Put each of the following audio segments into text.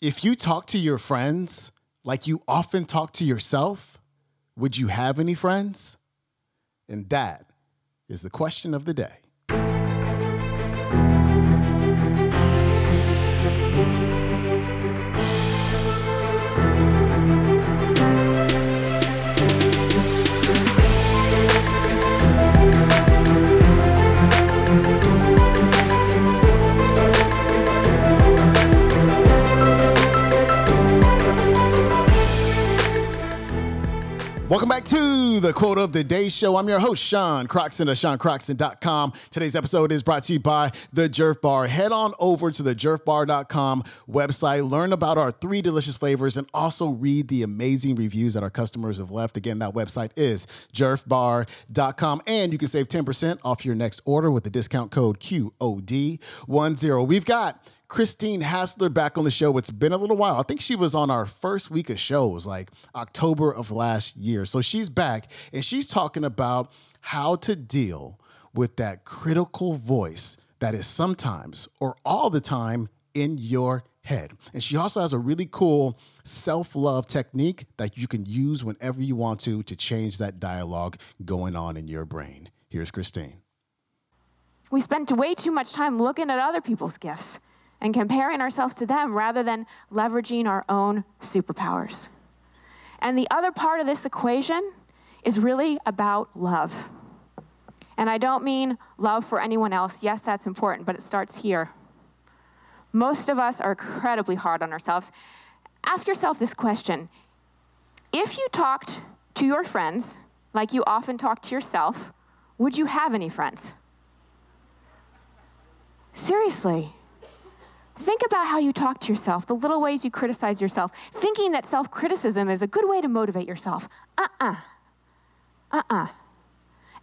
If you talk to your friends like you often talk to yourself, would you have any friends? And that is the question of the day. Welcome back to the Quote of the Day Show. I'm your host, Sean Croxton of SeanCroxton.com. Today's episode is brought to you by The Jerf Bar. Head on over to the jerfbar.com website, learn about our three delicious flavors, and also read the amazing reviews that our customers have left. Again, that website is jerfbar.com, and you can save 10% off your next order with the discount code QOD10. We've got Christine Hassler back on the show. It's been a little while. I think she was on our first week of shows, like October of last year. So she's back and she's talking about how to deal with that critical voice that is sometimes or all the time in your head. And she also has a really cool self love technique that you can use whenever you want to to change that dialogue going on in your brain. Here's Christine. We spent way too much time looking at other people's gifts and comparing ourselves to them rather than leveraging our own superpowers. And the other part of this equation is really about love. And I don't mean love for anyone else. Yes, that's important, but it starts here. Most of us are incredibly hard on ourselves. Ask yourself this question If you talked to your friends like you often talk to yourself, would you have any friends? Seriously. Think about how you talk to yourself, the little ways you criticize yourself, thinking that self criticism is a good way to motivate yourself. Uh uh-uh. uh. Uh uh.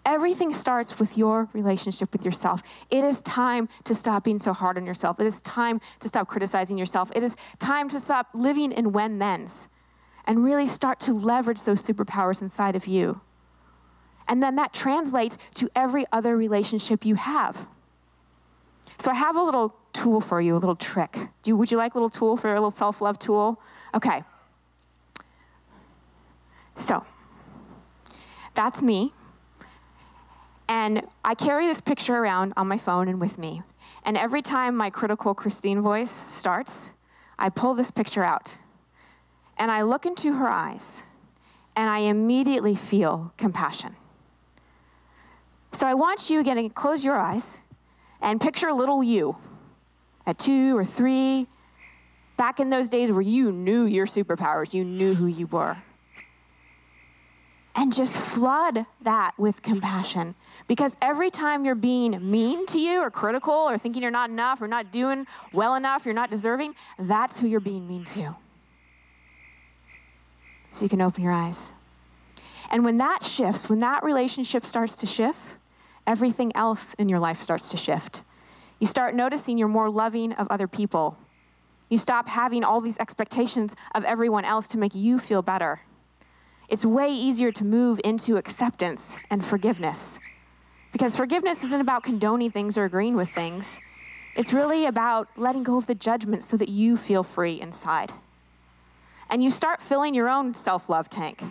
Everything starts with your relationship with yourself. It is time to stop being so hard on yourself. It is time to stop criticizing yourself. It is time to stop living in when thens and really start to leverage those superpowers inside of you. And then that translates to every other relationship you have. So I have a little tool for you, a little trick. Do you, would you like a little tool for a little self love tool? Okay. So, that's me. And I carry this picture around on my phone and with me. And every time my critical Christine voice starts, I pull this picture out. And I look into her eyes, and I immediately feel compassion. So I want you again to close your eyes and picture little you at two or three, back in those days where you knew your superpowers, you knew who you were. And just flood that with compassion. Because every time you're being mean to you or critical or thinking you're not enough or not doing well enough, you're not deserving, that's who you're being mean to. So you can open your eyes. And when that shifts, when that relationship starts to shift, everything else in your life starts to shift. You start noticing you're more loving of other people. You stop having all these expectations of everyone else to make you feel better. It's way easier to move into acceptance and forgiveness. Because forgiveness isn't about condoning things or agreeing with things. It's really about letting go of the judgment so that you feel free inside. And you start filling your own self love tank.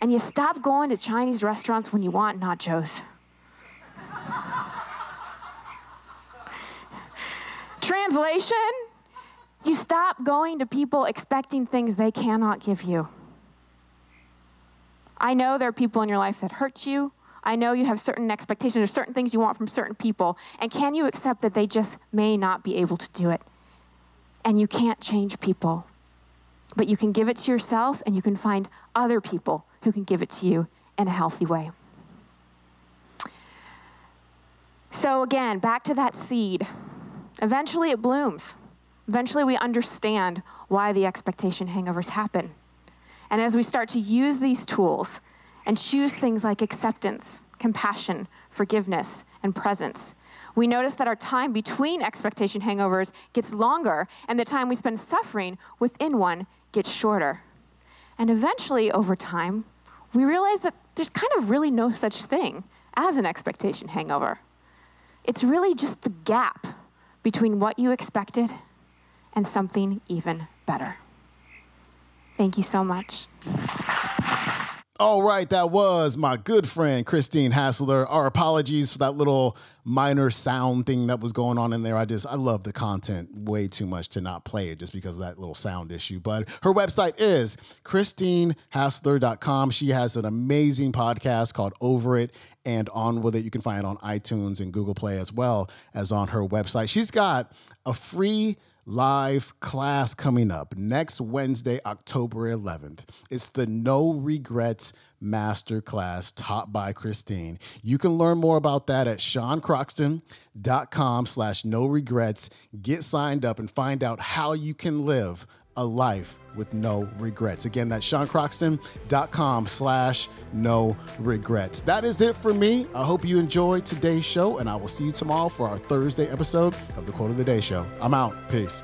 And you stop going to Chinese restaurants when you want nachos. Translation You stop going to people expecting things they cannot give you. I know there are people in your life that hurt you. I know you have certain expectations or certain things you want from certain people. And can you accept that they just may not be able to do it? And you can't change people. But you can give it to yourself and you can find other people who can give it to you in a healthy way. So, again, back to that seed. Eventually it blooms. Eventually we understand why the expectation hangovers happen. And as we start to use these tools and choose things like acceptance, compassion, forgiveness, and presence, we notice that our time between expectation hangovers gets longer and the time we spend suffering within one gets shorter. And eventually, over time, we realize that there's kind of really no such thing as an expectation hangover. It's really just the gap between what you expected and something even better. Thank you so much. All right, that was my good friend Christine Hassler. Our apologies for that little minor sound thing that was going on in there. I just I love the content way too much to not play it just because of that little sound issue. But her website is christinehassler.com. She has an amazing podcast called Over It and On With It. You can find it on iTunes and Google Play as well as on her website. She's got a free live class coming up next Wednesday, October 11th. It's the No Regrets Masterclass taught by Christine. You can learn more about that at seancroxton.com slash no regrets. Get signed up and find out how you can live a life with no regrets. Again, that's seancroxton.com slash no regrets. That is it for me. I hope you enjoyed today's show, and I will see you tomorrow for our Thursday episode of the Quote of the Day Show. I'm out. Peace.